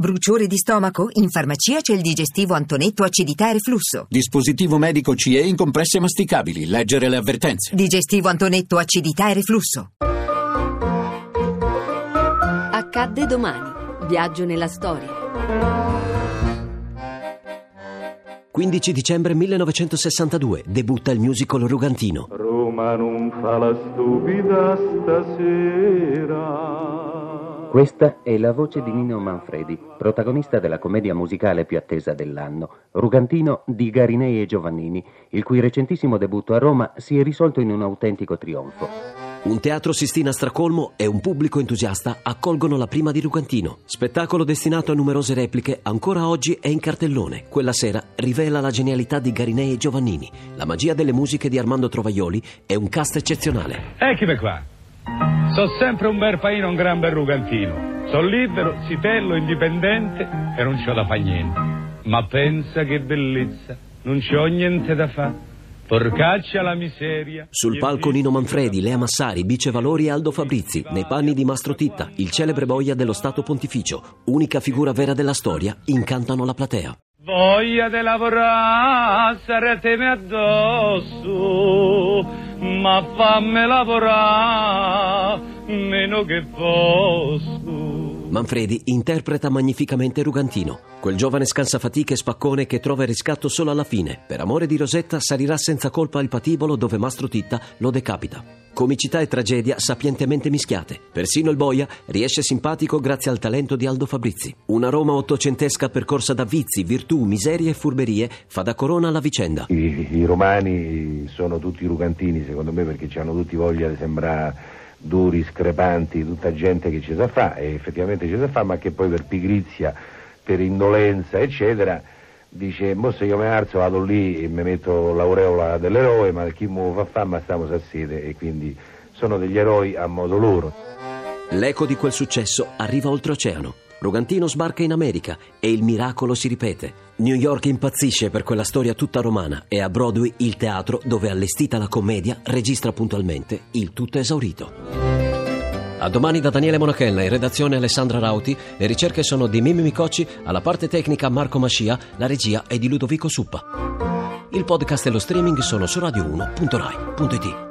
Bruciore di stomaco? In farmacia c'è il digestivo Antonetto acidità e reflusso. Dispositivo medico CE in compresse masticabili. Leggere le avvertenze. Digestivo Antonetto acidità e reflusso. Accadde domani. Viaggio nella storia. 15 dicembre 1962 debutta il musical Rugantino. Roma non fa la stupida stasera. Questa è la voce di Nino Manfredi, protagonista della commedia musicale più attesa dell'anno, Rugantino di Garinei e Giovannini, il cui recentissimo debutto a Roma si è risolto in un autentico trionfo. Un teatro Sistina stracolmo e un pubblico entusiasta accolgono la prima di Rugantino. Spettacolo destinato a numerose repliche, ancora oggi è in cartellone. Quella sera rivela la genialità di Garinei e Giovannini. La magia delle musiche di Armando Trovaioli è un cast eccezionale. Eccomi qua. So sempre un bel paino, un gran bel rugantino. So libero, citello, indipendente e non c'ho da fa niente. Ma pensa che bellezza, non c'ho niente da fare. Porcaccia la miseria. Sul palco Nino Manfredi, Lea Massari, Bice Valori e Aldo Fabrizi, nei panni di Mastro Titta, il celebre boia dello Stato Pontificio, unica figura vera della storia, incantano la platea. Voglia di lavorare, saretemi addosso, ma fammi lavorare, meno che posso. Manfredi interpreta magnificamente Rugantino, quel giovane scansafatiche e spaccone che trova il riscatto solo alla fine. Per amore di Rosetta salirà senza colpa al patibolo dove Mastro Titta lo decapita. Comicità e tragedia sapientemente mischiate. Persino il boia riesce simpatico grazie al talento di Aldo Fabrizi. Una Roma ottocentesca percorsa da vizi, virtù, miserie e furberie fa da corona alla vicenda. I, i romani sono tutti rugantini, secondo me, perché hanno tutti voglia di sembrare duri, screpanti, tutta gente che ci sa fa, e effettivamente ci sa fa, ma che poi per pigrizia, per indolenza, eccetera, dice, mo se io mi alzo vado lì e mi metto l'aureola dell'eroe, ma chi mi fa fa, ma stiamo a sede, e quindi sono degli eroi a modo loro. L'eco di quel successo arriva oltreoceano. Rogantino sbarca in America e il miracolo si ripete. New York impazzisce per quella storia tutta romana e a Broadway il teatro dove allestita la commedia registra puntualmente il tutto esaurito. A domani da Daniele Monachella, in redazione Alessandra Rauti, le ricerche sono di Mimmi Micocci, alla parte tecnica Marco Mascia, la regia è di Ludovico Suppa. Il podcast e lo streaming sono su radio1.rai.it.